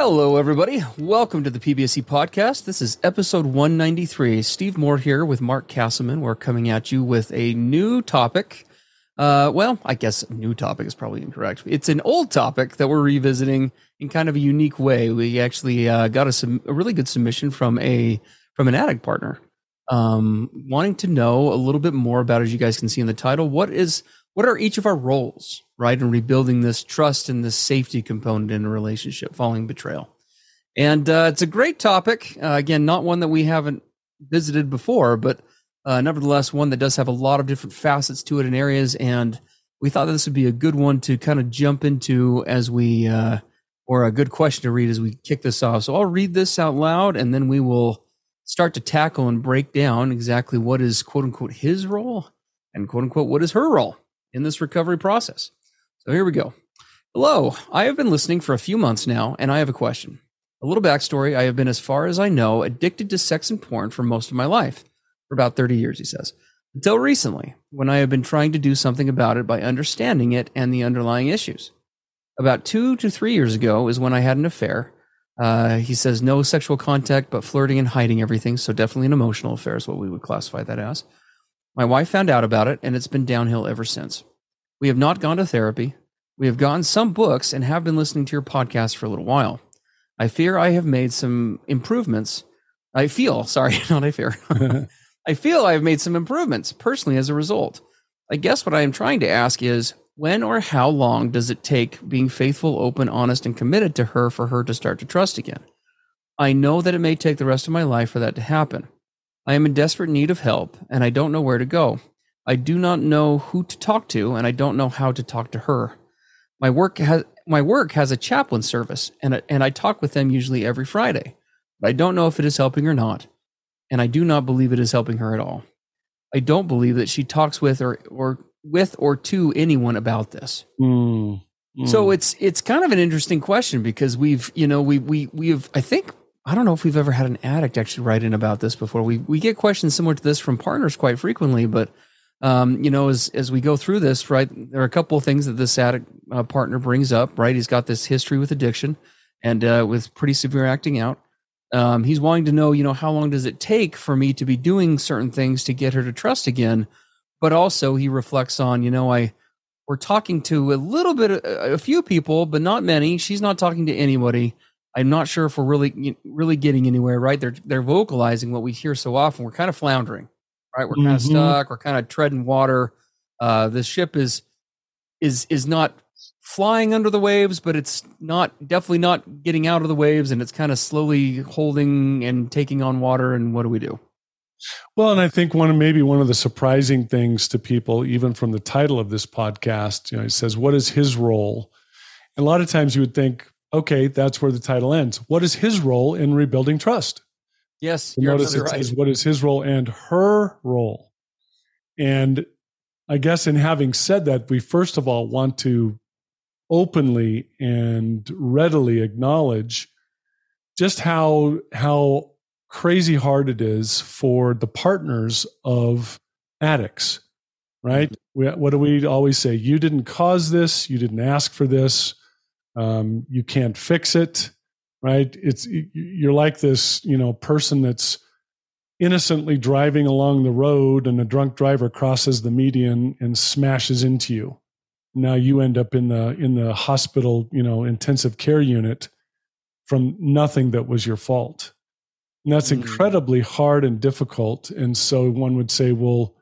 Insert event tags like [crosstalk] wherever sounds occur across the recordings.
Hello, everybody. Welcome to the PBSC podcast. This is episode 193. Steve Moore here with Mark Kastleman. We're coming at you with a new topic. Uh, well, I guess new topic is probably incorrect. It's an old topic that we're revisiting in kind of a unique way. We actually uh, got a, a really good submission from a from an addict partner, um, wanting to know a little bit more about, as you guys can see in the title, what is what are each of our roles, right, And rebuilding this trust and this safety component in a relationship following betrayal? And uh, it's a great topic. Uh, again, not one that we haven't visited before, but uh, nevertheless, one that does have a lot of different facets to it and areas. And we thought this would be a good one to kind of jump into as we, uh, or a good question to read as we kick this off. So I'll read this out loud and then we will start to tackle and break down exactly what is quote unquote his role and quote unquote what is her role in this recovery process. So here we go. Hello, I have been listening for a few months now, and I have a question. A little backstory I have been, as far as I know, addicted to sex and porn for most of my life, for about 30 years, he says, until recently, when I have been trying to do something about it by understanding it and the underlying issues. About two to three years ago is when I had an affair. Uh, he says no sexual contact, but flirting and hiding everything. So definitely an emotional affair is what we would classify that as. My wife found out about it, and it's been downhill ever since. We have not gone to therapy. We have gotten some books and have been listening to your podcast for a little while. I fear I have made some improvements. I feel, [laughs] sorry, not I fear. [laughs] I feel I have made some improvements personally as a result. I guess what I am trying to ask is when or how long does it take being faithful, open, honest, and committed to her for her to start to trust again? I know that it may take the rest of my life for that to happen. I am in desperate need of help and I don't know where to go. I do not know who to talk to and I don't know how to talk to her. My work has my work has a chaplain service and and I talk with them usually every Friday. But I don't know if it is helping or not. And I do not believe it is helping her at all. I don't believe that she talks with or or with or to anyone about this. Mm, mm. So it's it's kind of an interesting question because we've you know we we we have I think I don't know if we've ever had an addict actually write in about this before. We we get questions similar to this from partners quite frequently, but um, you know, as as we go through this, right, there are a couple of things that this addict uh, partner brings up. Right, he's got this history with addiction and uh, with pretty severe acting out. Um, he's wanting to know, you know, how long does it take for me to be doing certain things to get her to trust again? But also, he reflects on, you know, I we're talking to a little bit, a, a few people, but not many. She's not talking to anybody I'm not sure if we're really really getting anywhere. Right? They're they're vocalizing what we hear so often. We're kind of floundering. Right? We're kind of mm-hmm. stuck. We're kind of treading water. Uh, the ship is is is not flying under the waves, but it's not definitely not getting out of the waves, and it's kind of slowly holding and taking on water. And what do we do? Well, and I think one of maybe one of the surprising things to people, even from the title of this podcast, you know, it says, "What is his role?" And a lot of times you would think, okay, that's where the title ends. What is his role in rebuilding trust? Yes, you notice it right. says what is his role and her role. And I guess in having said that, we first of all want to openly and readily acknowledge just how how crazy hard it is for the partners of addicts right we, what do we always say you didn't cause this you didn't ask for this um, you can't fix it right? It's you're like this you know person that's innocently driving along the road and a drunk driver crosses the median and smashes into you. Now you end up in the in the hospital you know intensive care unit from nothing that was your fault. And that's mm-hmm. incredibly hard and difficult. And so one would say well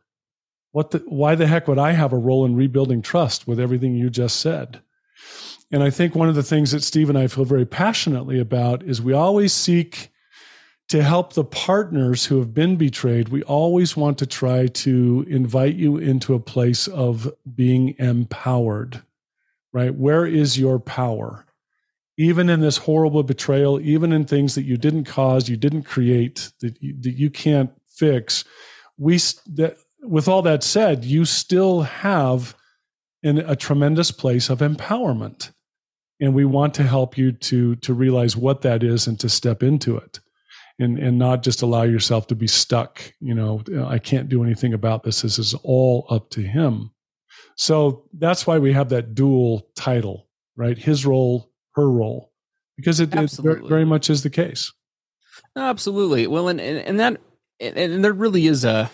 what the, why the heck would i have a role in rebuilding trust with everything you just said and i think one of the things that steve and i feel very passionately about is we always seek to help the partners who have been betrayed, we always want to try to invite you into a place of being empowered, right? Where is your power? Even in this horrible betrayal, even in things that you didn't cause, you didn't create, that you, that you can't fix, we, that, with all that said, you still have in a tremendous place of empowerment. And we want to help you to, to realize what that is and to step into it. And and not just allow yourself to be stuck you know i can't do anything about this. This is all up to him. So that's why we have that dual title right? His role her role. Because it, it very much is the case. Absolutely. Well and and, and that and, and there really is a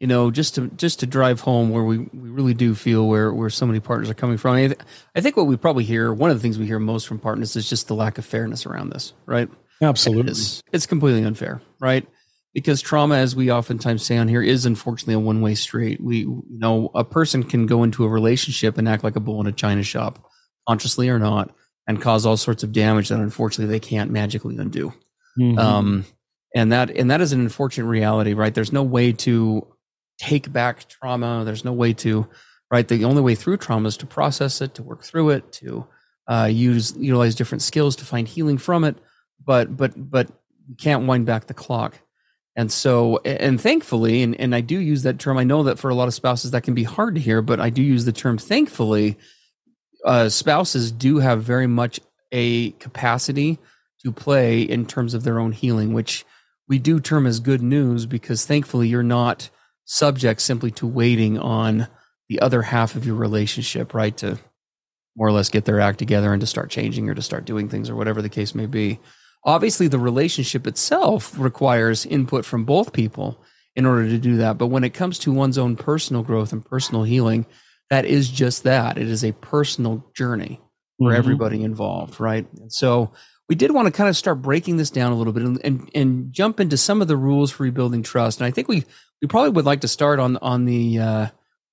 you know just to just to drive home where we, we really do feel where where so many partners are coming from I, th- I think what we probably hear one of the things we hear most from partners is just the lack of fairness around this right Absolutely. It's, it's completely unfair, right? Because trauma, as we oftentimes say on here, is unfortunately a one way street. We, you know, a person can go into a relationship and act like a bull in a china shop, consciously or not, and cause all sorts of damage that unfortunately they can't magically undo. Mm-hmm. Um, and that and that is an unfortunate reality, right? There's no way to take back trauma. There's no way to, right? The only way through trauma is to process it, to work through it, to uh, use utilize different skills to find healing from it but but but we can't wind back the clock. And so, and thankfully, and, and I do use that term. I know that for a lot of spouses that can be hard to hear, but I do use the term thankfully. Uh, spouses do have very much a capacity to play in terms of their own healing, which we do term as good news because thankfully you're not subject simply to waiting on the other half of your relationship, right? To more or less get their act together and to start changing or to start doing things or whatever the case may be. Obviously, the relationship itself requires input from both people in order to do that. But when it comes to one's own personal growth and personal healing, that is just that. It is a personal journey for mm-hmm. everybody involved, right? And so we did want to kind of start breaking this down a little bit and, and, and jump into some of the rules for rebuilding trust. And I think we we probably would like to start on on the uh,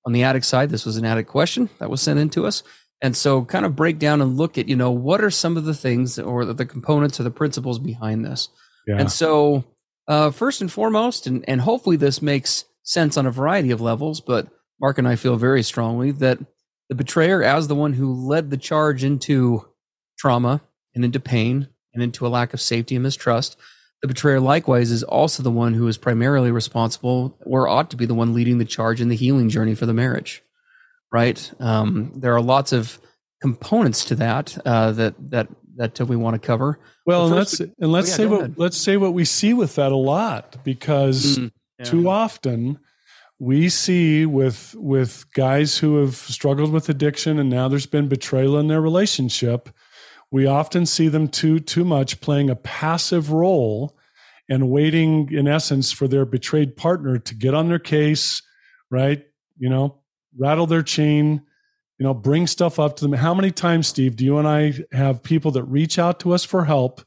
on the addict side. This was an addict question that was sent in to us. And so kind of break down and look at, you know, what are some of the things or the components or the principles behind this. Yeah. And so uh, first and foremost, and, and hopefully this makes sense on a variety of levels, but Mark and I feel very strongly that the betrayer, as the one who led the charge into trauma and into pain and into a lack of safety and mistrust, the betrayer likewise is also the one who is primarily responsible or ought to be the one leading the charge in the healing journey for the marriage right? Um, there are lots of components to that uh, that that that we want to cover. Well, and let's and let's oh, yeah, say what ahead. let's say what we see with that a lot because mm, yeah. too often we see with with guys who have struggled with addiction and now there's been betrayal in their relationship we often see them too too much playing a passive role and waiting in essence for their betrayed partner to get on their case right you know rattle their chain, you know, bring stuff up to them. How many times, Steve, do you and I have people that reach out to us for help?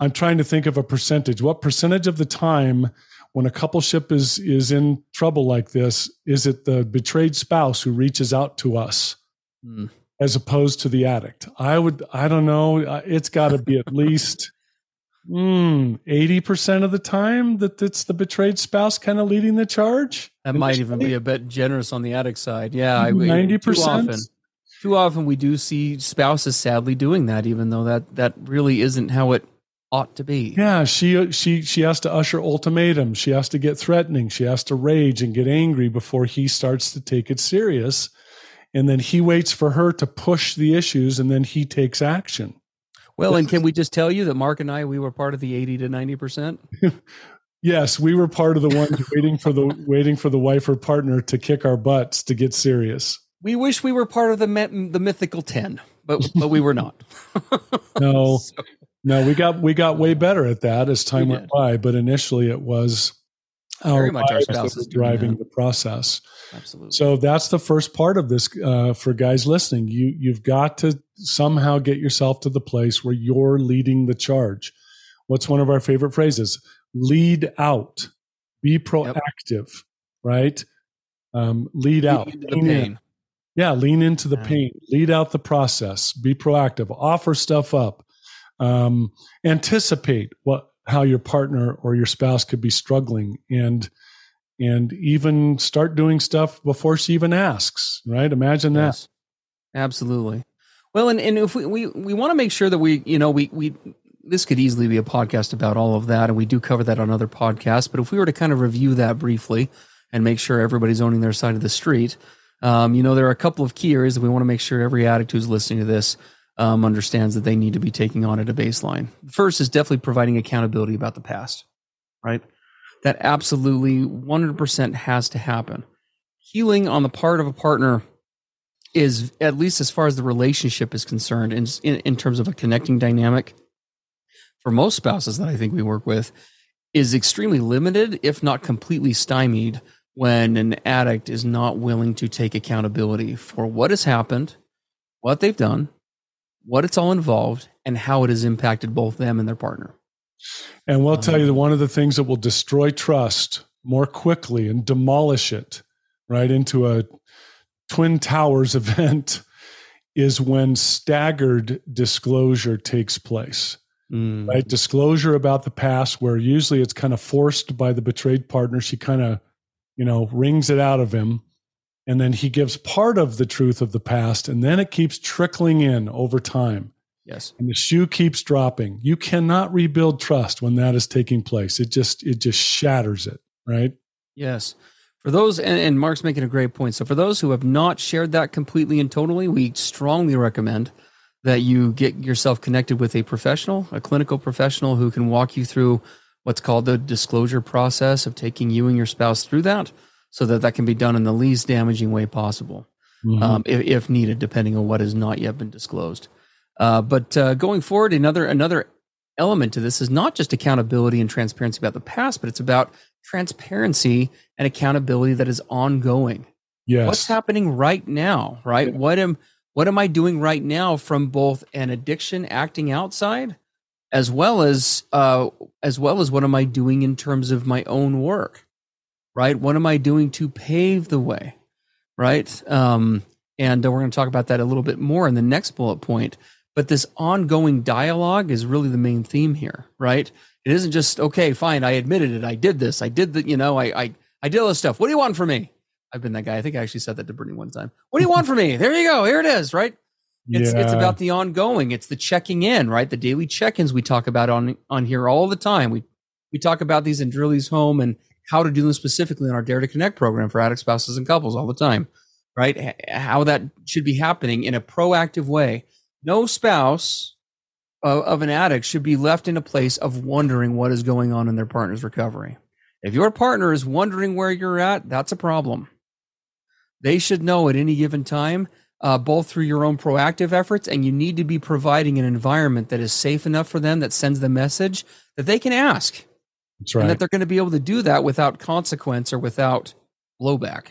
I'm trying to think of a percentage. What percentage of the time when a coupleship is is in trouble like this, is it the betrayed spouse who reaches out to us mm. As opposed to the addict? I would I don't know. It's got to be at least [laughs] Mm, 80% of the time that it's the betrayed spouse kind of leading the charge. That might even be a bit generous on the addict side. Yeah. 90%. Too often, too often we do see spouses sadly doing that, even though that that really isn't how it ought to be. Yeah, she she she has to usher ultimatums. She has to get threatening. She has to rage and get angry before he starts to take it serious. And then he waits for her to push the issues and then he takes action. Well, and can we just tell you that Mark and I we were part of the 80 to 90%? [laughs] yes, we were part of the ones waiting for the [laughs] waiting for the wife or partner to kick our butts to get serious. We wish we were part of the the mythical 10, but but we were not. [laughs] no. so. No, we got we got way better at that as time went by, but initially it was our, much our spouses driving the process. Absolutely. So that's the first part of this uh, for guys listening. You you've got to somehow get yourself to the place where you're leading the charge. What's one of our favorite phrases? Lead out. Be proactive. Yep. Right. Um, lead, out. the pain. Yeah, lean into the yeah. pain. Lead out the process. Be proactive. Offer stuff up um, anticipate what how your partner or your spouse could be struggling and and even start doing stuff before she even asks right? Imagine yes. that absolutely. Well and, and if we we, we want to make sure that we you know we we this could easily be a podcast about all of that and we do cover that on other podcasts but if we were to kind of review that briefly and make sure everybody's owning their side of the street um, you know there are a couple of key areas that we want to make sure every addict who's listening to this um, understands that they need to be taking on at a baseline. First is definitely providing accountability about the past, right? That absolutely 100% has to happen. Healing on the part of a partner is, at least as far as the relationship is concerned, in, in, in terms of a connecting dynamic, for most spouses that I think we work with, is extremely limited, if not completely stymied, when an addict is not willing to take accountability for what has happened, what they've done, what it's all involved, and how it has impacted both them and their partner. And we'll um, tell you that one of the things that will destroy trust more quickly and demolish it right into a Twin Towers [laughs] event is when staggered disclosure takes place. Mm. Right? Disclosure about the past, where usually it's kind of forced by the betrayed partner. She kind of, you know, wrings it out of him and then he gives part of the truth of the past and then it keeps trickling in over time. Yes. And the shoe keeps dropping. You cannot rebuild trust when that is taking place. It just it just shatters it right? Yes. For those and, and mark's making a great point. So for those who have not shared that completely and totally we strongly recommend that you get yourself connected with a professional a clinical professional who can walk you through what's called the disclosure process of taking you and your spouse through that so that that can be done in the least damaging way possible, mm-hmm. um, if, if, needed, depending on what has not yet been disclosed. Uh, but uh, going forward, another another element to this is not just accountability and transparency about the past, but it's about transparency and accountability that is ongoing. Yes. What's happening right now, right? What am what am I doing right now from both an addiction acting outside as well as uh as well as what am I doing in terms of my own work? Right? What am I doing to pave the way, right? Um, and uh, we're going to talk about that a little bit more in the next bullet point. But this ongoing dialogue is really the main theme here, right? It isn't just okay, fine. I admitted it. I did this. I did that. You know, I I I did all this stuff. What do you want from me? I've been that guy. I think I actually said that to Brittany one time. What do you want from me? There you go. Here it is. Right. It's yeah. it's about the ongoing. It's the checking in, right? The daily check-ins we talk about on on here all the time. We we talk about these in Drilly's home and how to do them specifically in our Dare to Connect program for addict spouses and couples all the time, right? How that should be happening in a proactive way. No spouse of, of an addict should be left in a place of wondering what is going on in their partner's recovery. If your partner is wondering where you're at, that's a problem. They should know at any given time, uh, both through your own proactive efforts, and you need to be providing an environment that is safe enough for them that sends the message that they can ask right. And that they're going to be able to do that without consequence or without blowback.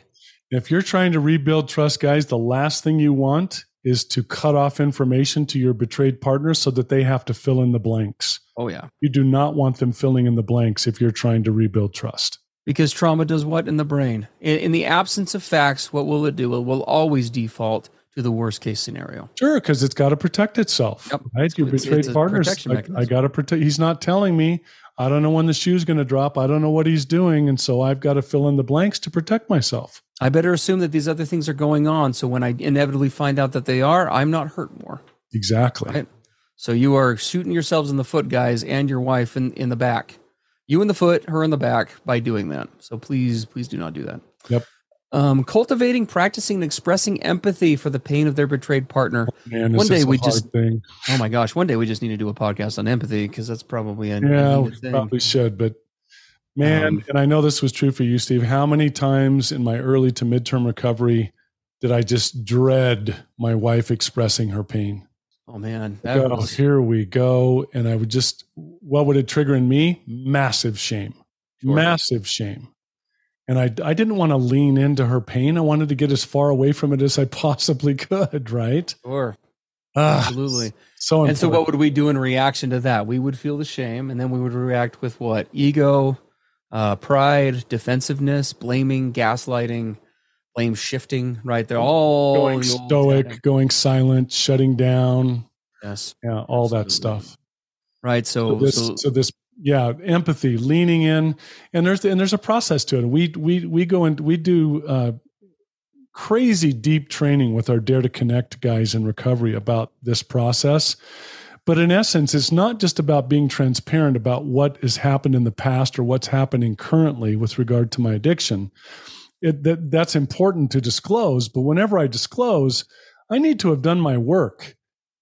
If you're trying to rebuild trust, guys, the last thing you want is to cut off information to your betrayed partner so that they have to fill in the blanks. Oh, yeah. You do not want them filling in the blanks if you're trying to rebuild trust. Because trauma does what in the brain? In, in the absence of facts, what will it do? It will always default to the worst case scenario. Sure, because it's got to protect itself. Yep. Right? Your It's- betrayed it's partners. I. I got to protect. He's not telling me. I don't know when the shoe's going to drop. I don't know what he's doing, and so I've got to fill in the blanks to protect myself. I better assume that these other things are going on. So when I inevitably find out that they are, I'm not hurt more. Exactly. Right. So you are shooting yourselves in the foot, guys, and your wife in, in the back. You in the foot, her in the back by doing that. So please, please do not do that. Yep. Um, cultivating, practicing, and expressing empathy for the pain of their betrayed partner. Man, One day we just- thing. Oh my gosh, one day we just need to do a podcast on empathy because that's probably a, a Yeah, we thing. probably should, but man, Um, and I know this was true for you, Steve. How many times in my early to midterm recovery did I just dread my wife expressing her pain? Oh man, that Oh, was, here we go. And I would just, what would it trigger in me? Massive shame, Sure. massive shame. And I, I didn't want to lean into her pain. I wanted to get as far away from it as I possibly could. Right? sure, Ah, absolutely. So And so, what would we do in reaction to that? We would feel the shame, and then we would react with what? Ego, uh, pride, defensiveness, blaming, gaslighting, blame shifting. Right? They're all going stoic, going silent, shutting down, Yes. yeah, all that stuff. Right. So So, this, so, so this, yeah, empathy, leaning in, and there's and there's a process to it. We we we go and we do uh, crazy deep training with our Dare to Connect guys in recovery about this process. But in essence, it's not just about being transparent about what has happened in the past or what's happening currently with regard to my addiction. It, that that's important to disclose. But whenever I disclose, I need to have done my work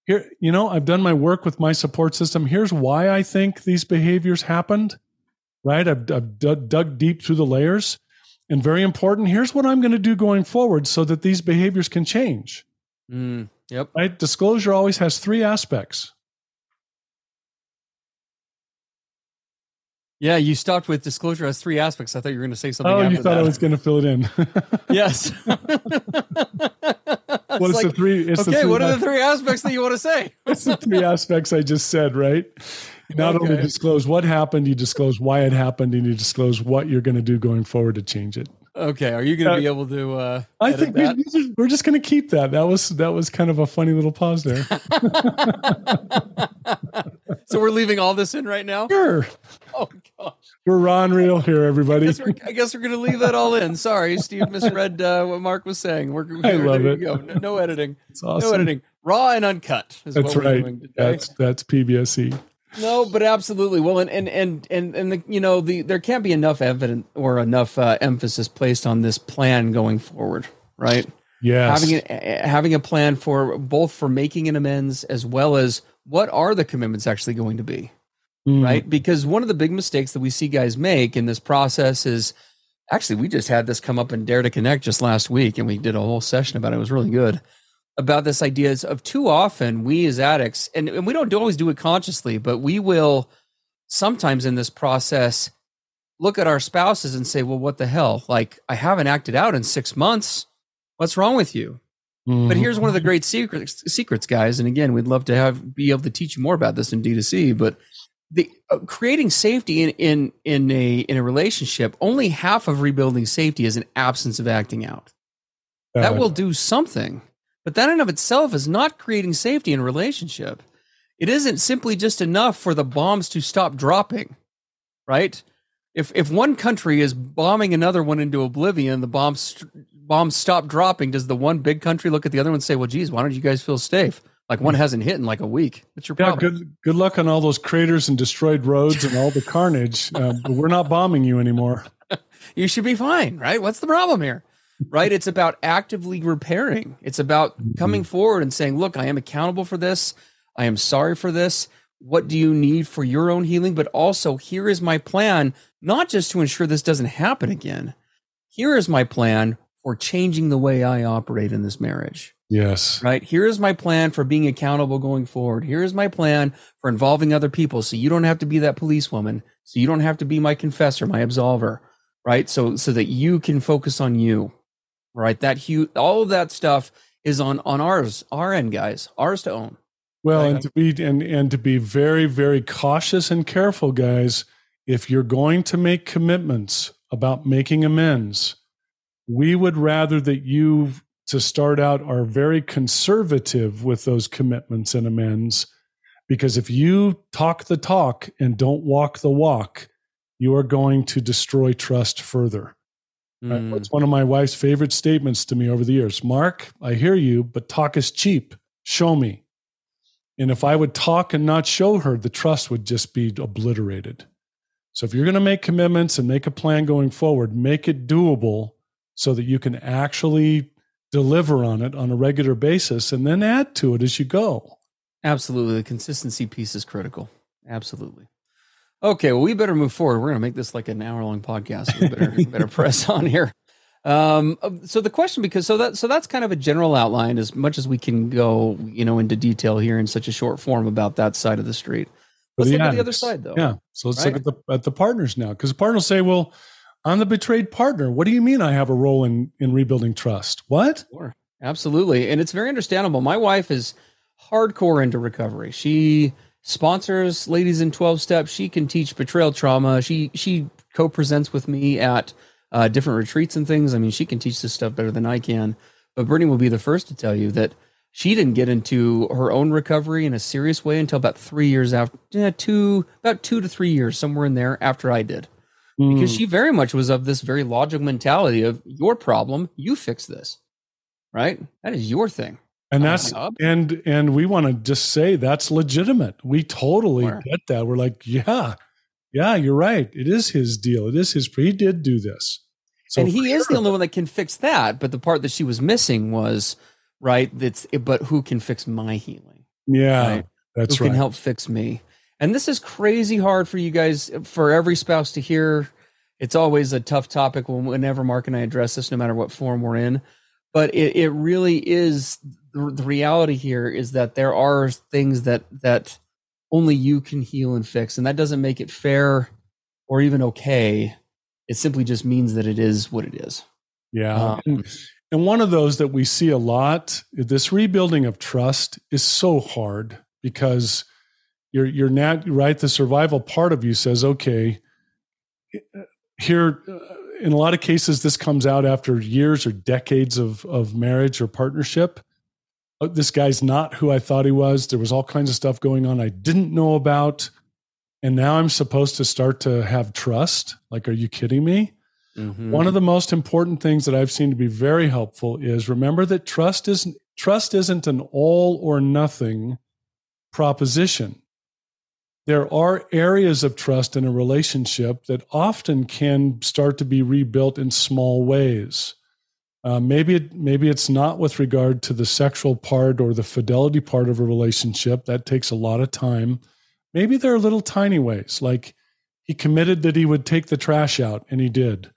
here you know i've done my work with my support system. Here's why i think these behaviors happened right? I've, I've dug, dug deep through the layers. And very important here's what i'm going to do going forward so that these behaviors can change. Mm, yep. right? Disclosure always has three aspects Yeah. You stopped with disclosure has three aspects. I thought you were going to say something. oh you thought that. i was going to fill it in [laughs] [laughs] Yes. what is the three it's the okay, three what are the three aspects that you want to say? [laughs] it's the three aspects i just said right not only disclose what happened you disclose why it happened and you disclose what you're going to do going forward to change it Okay, are you going to Uh, be able to? Uh, I think we, we just- we're just going to keep that. That was that was kind of a funny little pause there. [laughs] [laughs] so we're leaving all this in right now. sure, Oh gosh, we're Ron Real here, everybody. we're, I guess we're going to leave that all in. Sorry, Steve misread uh, what Mark was saying. We're, we're I love it. No, no editing. It's awesome. No editing. Raw and uncut. Is That's what we're right. doing today. That's that's PBSC. No, but absolutely. Well, and and and and, and the, you know, the there can't be enough evidence or enough uh, emphasis placed on this plan going forward, right? Yes. Having a, having a plan for both for making an amends as well as what are the commitments actually going to be, Mm. right? Because one of the big mistakes that we see guys make in this process is actually we just had this come up in Dare to Connect just last week, and we did a whole session about it. It was really good about this idea is of too often we as addicts, and, and we don't always do it consciously, but we will sometimes in this process look at our spouses and say, well, what the hell? Like, I haven't acted out in six months. What's wrong with you? But Mhm. here's one of the great secrets, secrets, guys. And again, we'd love to have be able to teach you more about this in D2C. But the uh, creating safety in in in a in a relationship, only half of rebuilding safety is an absence of acting out that Uh, will do something. But that in of itself is not creating safety in relationship. It isn't simply just enough for the bombs to stop dropping, right? If if one country is bombing another one into oblivion, the bombs bombs stop dropping. Does the one big country look at the other one and say, "Well, geez, why don't you guys feel safe? Like one hasn't hit in like a week. What's your yeah, problem?" good good luck on all those craters and destroyed roads and all the [laughs] carnage. Uh, but we're not bombing you anymore. [laughs] you should be fine, right? What's the problem here? Right? It's about actively repairing. It's about mm-hmm. coming forward and saying, look, I am accountable for this. I am sorry for this. What do you need for your own healing? But also, here is my plan, not just to ensure this doesn't happen again. Here is my plan for changing the way I operate in this marriage Yes. right? Here is my plan for being accountable going forward. Here is my plan for involving other people so you don't have to be that policewoman. So you don't have to be my confessor, my absolver, right? So so that you can focus on you. Right? That huge all of that stuff is on on ours, our end guys, ours to own. Well, Right. and to be and and to be very very cautious and careful, guys. If you're going to make commitments about making amends, we would rather that you to start out are very conservative with those commitments and amends because if you talk the talk and don't walk the walk, you are going to destroy trust further. Mm. That's one of my wife's favorite statements to me over the years. Mark, I hear you, but talk is cheap. Show me. And if I would talk and not show her, the trust would just be obliterated. So if you're going to make commitments and make a plan going forward, make it doable so that you can actually deliver on it on a regular basis and then add to it as you go. Absolutely. The consistency piece is critical. Absolutely. Okay, well, we better move forward. We're going to make this like an hour long podcast. We better, better [laughs] press on here. Um, so the question, because so that so that's kind of a general outline, as much as we can go, you know, into detail here in such a short form about that side of the street. Let's look at the other side, though. Yeah. So let's right? look at the at the partners now, because the partners say, "Well, I'm the betrayed partner. What do you mean I have a role in in rebuilding trust? What? Sure. Absolutely, and it's very understandable. My wife is hardcore into recovery. She sponsors ladies in 12 steps. She can teach betrayal trauma. She she co-presents with me at uh, different retreats and things. I mean, she can teach this stuff better than I can. But Brittany will be the first to tell you that she didn't get into her own recovery in a serious way until about three years after, yeah, two about two to three years, somewhere in there after I did, mm. because she very much was of this very logical mentality of your problem, you fix this, right? That is your thing and that's and and we want to just say that's legitimate. We totally sure. get that. We're like yeah yeah you're right. It is his deal. It is his he did do this. So and he sure. is the only one that can fix that but the part that she was missing was right that's but who can fix my healing yeah right? that's who right. can help fix me? And this is crazy hard for you guys for every spouse to hear. It's always a tough topic whenever mark and i address this no matter what form we're in. But it, it really is the, reality here is that there are things that that only you can heal and fix and that doesn't make it fair or even okay. It simply just means that it is what it is. Yeah. Um, and, and one of those that we see a lot this rebuilding of trust is so hard because you're you're not right? The survival part of you says okay here in a lot of cases this comes out after years or decades of of marriage or partnership this guy's not who I thought he was. There was all kinds of stuff going on I didn't know about. And now I'm supposed to start to have trust. Like, are you kidding me? Mm-hmm. One of the most important things that I've seen to be very helpful is remember that trust isn't trust isn't an all or nothing proposition. There are areas of trust in a relationship that often can start to be rebuilt in small ways. Uh, maybe it, maybe it's not with regard to the sexual part or the fidelity part of a relationship. That takes a lot of time. Maybe there are little tiny ways, like he committed that he would take the trash out, and he did.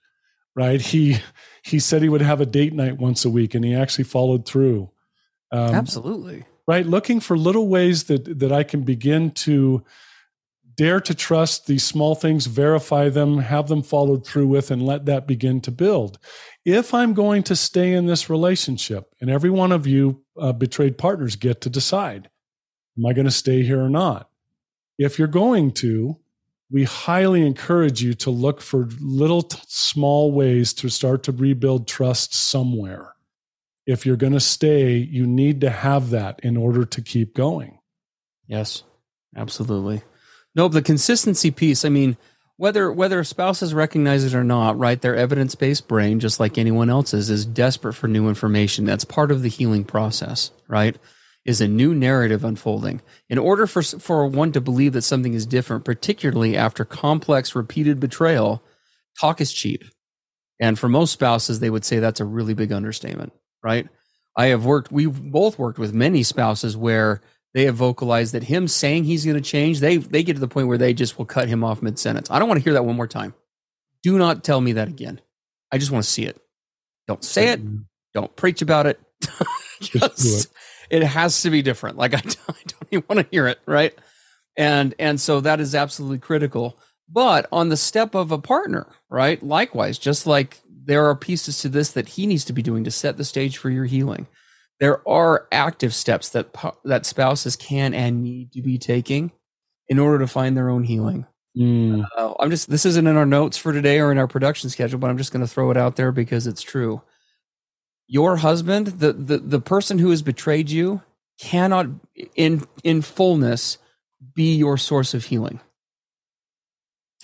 Right? He he said he would have a date night once a week, and he actually followed through. Um, Absolutely. Right. Looking for little ways that that I can begin to dare to trust these small things, verify them, have them followed through with, and let that begin to build if I'm going to stay in this relationship, and every one of you uh, betrayed partners get to decide, am I going to stay here or not? If you're going to, we highly encourage you to look for little t- small ways to start to rebuild trust somewhere. If you're going to stay, you need to have that in order to keep going. Yes, absolutely. Nope, the consistency piece, I mean, whether whether spouses recognize it or not, right? Their evidence-based brain, just like anyone else's, is desperate for new information. That's part of the healing process, right? Is a new narrative unfolding. In order for for one to believe that something is different, particularly after complex repeated betrayal, talk is cheap. And for most spouses, they would say that's a really big understatement, right? I have worked, we've both worked with many spouses where they have vocalized that him saying he's going to change, they they get to the point where they just will cut him off mid sentence. I don't want to hear that one more time. Do not tell me that again. I just want to see it. Don't say it. Mm-hmm. Don't preach about it. [laughs] just, it. it. has to be different. Like [laughs] I, I don't even want to hear it, right? And and so that is absolutely critical. But on the step of a partner, right? Likewise, just like there are pieces to this that he needs to be doing to set the stage for your healing there are active steps that that spouses can and need to be taking in order to find their own healing. Mm. Uh, I'm just this isn't in our notes for today or in our production schedule, but I'm just going to throw it out there because it's true. your husband, the, the the person who has betrayed you, cannot in in fullness be your source of healing.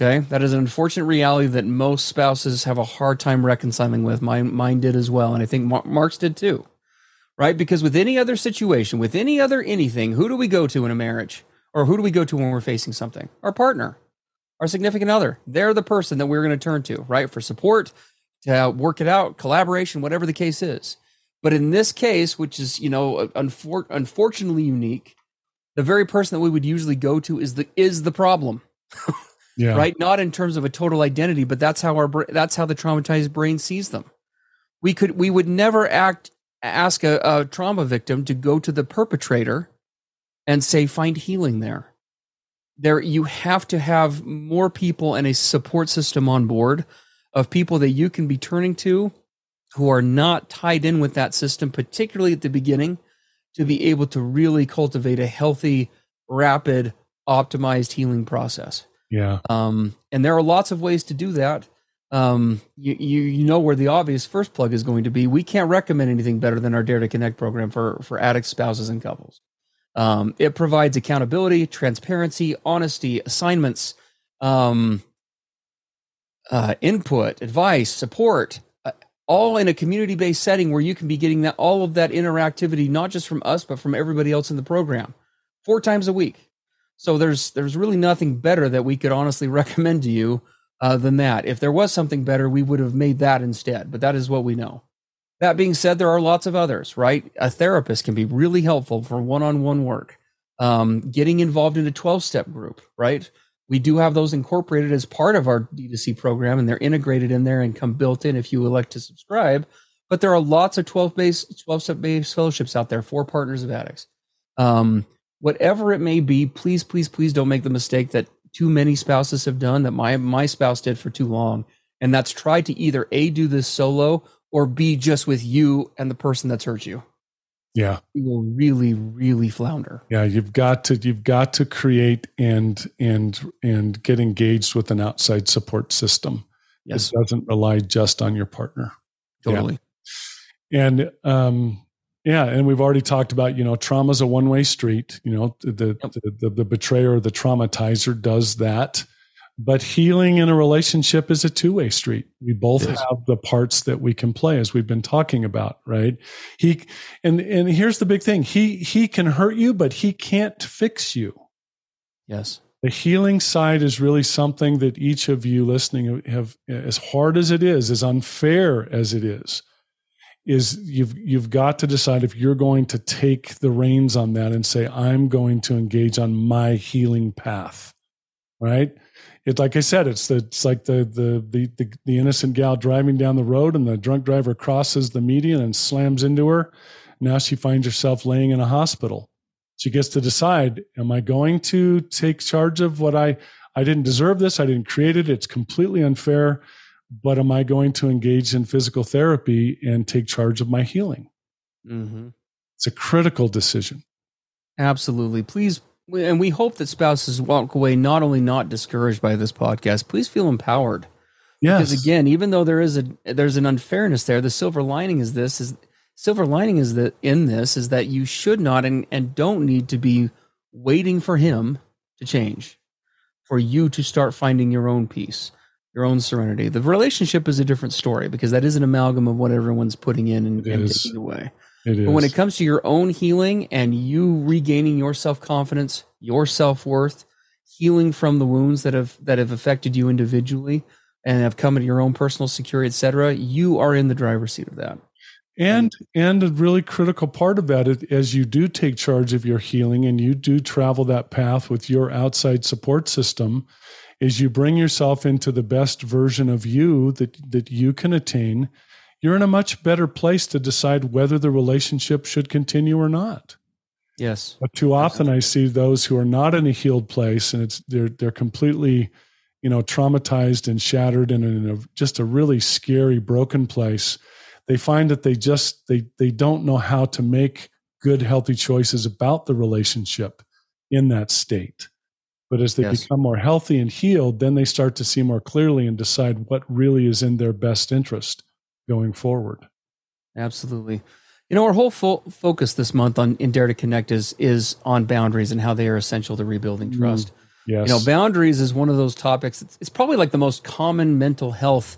Okay, that is an unfortunate reality that most spouses have a hard time reconciling with. Mine, mine did as well, and I think Mark's did too, right? Because with any other situation, with any other anything, who do we go to in a marriage, or who do we go to when we're facing something? Our partner, our significant other. They're the person that we're going to turn to, right, for support, to work it out, collaboration, whatever the case is. But in this case, which is you know unfor- unfortunately unique, the very person that we would usually go to is the is the problem. [laughs] yeah. right? Not in terms of a total identity, but that's how our that's how the traumatized brain sees them. We could we would never act ask a, a trauma victim to go to the perpetrator and say find healing there. There you have to have more people and a support system on board of people that you can be turning to who are not tied in with that system, particularly at the beginning, to be able to really cultivate a healthy, rapid, optimized healing process. Yeah. Um, and there are lots of ways to do that. Um, you, you, you know where the obvious first plug is going to be. We can't recommend anything better than our Dare to Connect program for for addicts, spouses, and couples. Um, it provides accountability, transparency, honesty, assignments, um, uh, input, advice, support, uh, all in a community based setting where you can be getting that all of that interactivity, not just from us, but from everybody else in the program, four times a week. So there's there's really nothing better that we could honestly [laughs] recommend to you uh, than that. If there was something better, we would have made that instead. But that is what we know. That being said, there are lots of others. Right, a therapist can be really helpful for one-on-one work. Um, getting involved in a 12-step group. Right, we do have those incorporated as part of our D2C program, and they're integrated in there and come built in if you elect to subscribe. But there are lots of 12 base 12 step based fellowships out there for partners of addicts. Um, whatever it may be, please, please, please don't make the mistake that too many spouses have done that my my spouse did for too long, and that's try to either a do this solo or b just with you and the person that's hurt you. Yeah, you will really, really flounder. Yeah, you've got to you've got to create and and and get engaged with an outside support system. Yes, it doesn't rely just on your partner. Totally. Yeah. And um, yeah, and we've already talked about you know trauma's a one way street. You know the, yep. the, the the betrayer, the traumatizer does that, but healing in a relationship is a two way street. We both yes. have the parts that we can play, as we've been talking about, right? He and and here's the big thing: he he can hurt you, but he can't fix you. Yes. The healing side is really something that each of you listening have, as hard as it is, as unfair as it is is you've you've got to decide if you're going to take the reins on that and say I'm going to engage on my healing path right? It's like I said it's the, it's like the, the the the the innocent gal driving down the road and the drunk driver crosses the median and slams into her. Now she finds herself laying in a hospital. She gets to decide am I going to take charge of what I I didn't deserve this? I didn't create it. It's completely unfair but am I going to engage in physical therapy and take charge of my healing? Mm-hmm. It's a critical decision. Absolutely. Please, and we hope that spouses walk away not only not discouraged by this podcast, please feel empowered. Yes. Because again, even though there is a there's an unfairness there, the silver lining is this is silver lining is that in this is that you should not and, and don't need to be waiting for him to change, for you to start finding your own peace your own serenity. The relationship is a different story because that is an amalgam of what everyone's putting in and, and taking away. It but when it comes to your own healing and you regaining your self confidence, your self worth, healing from the wounds that have that have affected you individually and have come into your own personal security, etc., you are in the driver's seat of that. And and a really critical part of that is as you do take charge of your healing and you do travel that path with your outside support system, is you bring yourself into the best version of you that that you can attain you're in a much better place to decide whether the relationship should continue or not. Yes. But too often i see those who are not in a healed place and it's they're they're completely you know traumatized and shattered and in a, just a really scary broken place. They find that they just they they don't know how to make good healthy choices about the relationship in that state but as they yes. become more healthy and healed, then they start to see more clearly and decide what really is in their best interest going forward. Absolutely. You know, our whole fo- focus this month on in Dare to Connect is is on boundaries and how they are essential to rebuilding mm, trust. Mm, yes. You know, boundaries is one of those topics. It's, it's probably like the most common mental health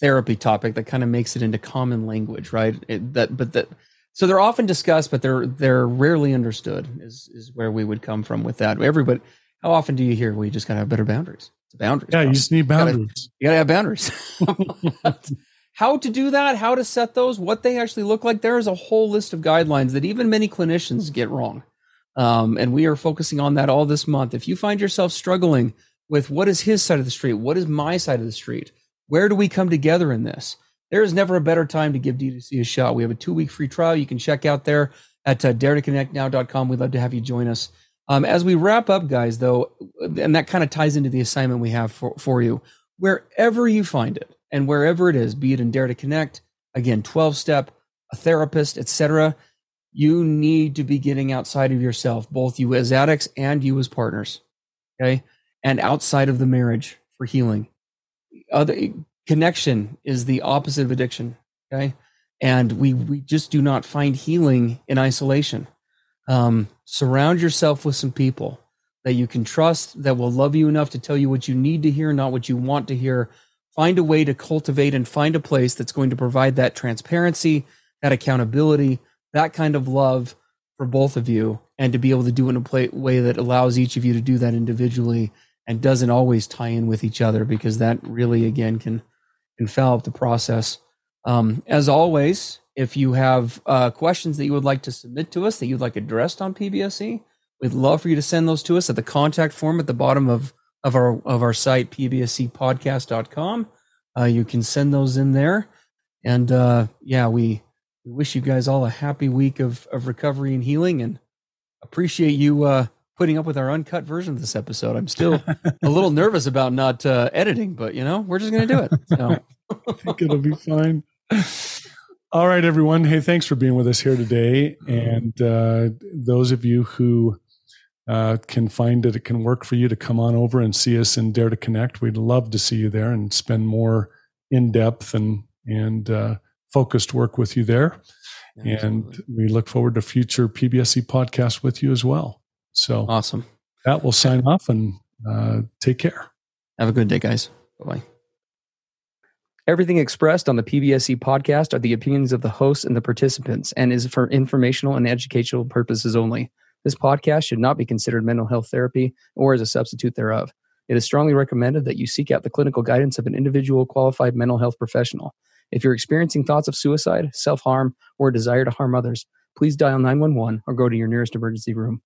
therapy topic that kind of makes it into common language, right? It, that, but that, so they're often discussed, but they're they're rarely understood. Is is where we would come from with that. Everybody, how often do you hear we just gotta have better boundaries? It's boundaries. Yeah, problem. you just need boundaries. You gotta, you gotta have boundaries. [laughs] how to do that, how to set those, what they actually look like. There is a whole list of guidelines that even many clinicians get wrong. Um, and we are focusing on that all this month. If you find yourself struggling with what is his side of the street, what is my side of the street, where do we come together in this? There is never a better time to give D2C a shot. We have a two week free trial you can check out there at uh, daretoconnectnow.com. We'd love to have you join us. Um, as we wrap up, guys, though, and that kind of ties into the assignment we have for, for you, wherever you find it, and wherever it is, be it in Dare to Connect, again, 12 step, a therapist, etc., you need to be getting outside of yourself, both you as addicts and you as partners. Okay. And outside of the marriage for healing. Other connection is the opposite of addiction. Okay. And we, we just do not find healing in isolation. Um, surround yourself with some people that you can trust that will love you enough to tell you what you need to hear, not what you want to hear, find a way to cultivate and find a place that's going to provide that transparency, that accountability, that kind of love for both of you, and to be able to do it in a way that allows each of you to do that individually and doesn't always tie in with each other because that really again can can foul up the process. Um, as always, if you have uh, questions that you would like to submit to us that you'd like addressed on PBSC, we'd love for you to send those to us at the contact form at the bottom of of our of our site pbscpodcast.com. Uh, you can send those in there, and uh, yeah, we, we wish you guys all a happy week of of recovery and healing, and appreciate you uh, putting up with our uncut version of this episode. I'm still [laughs] a little nervous about not uh, editing, but you know, we're just going to do it. So. [laughs] I think it'll be fine. [laughs] All right, everyone. Hey, thanks for being with us here today, and uh, those of you who uh, can find it, it can work for you to come on over and see us in Dare to Connect. We'd love to see you there and spend more in depth and and uh, focused work with you there. Absolutely. And we look forward to future PBSC podcasts with you as well. So awesome. That will sign off and uh, take care. Have a good day, guys. Bye bye. Everything expressed on the PBSC podcast are the opinions of the hosts and the participants and is for informational and educational purposes only. This podcast should not be considered mental health therapy or as a substitute thereof. It is strongly recommended that you seek out the clinical guidance of an individual qualified mental health professional. If you're experiencing thoughts of suicide, self harm, or a desire to harm others, please dial 911 or go to your nearest emergency room.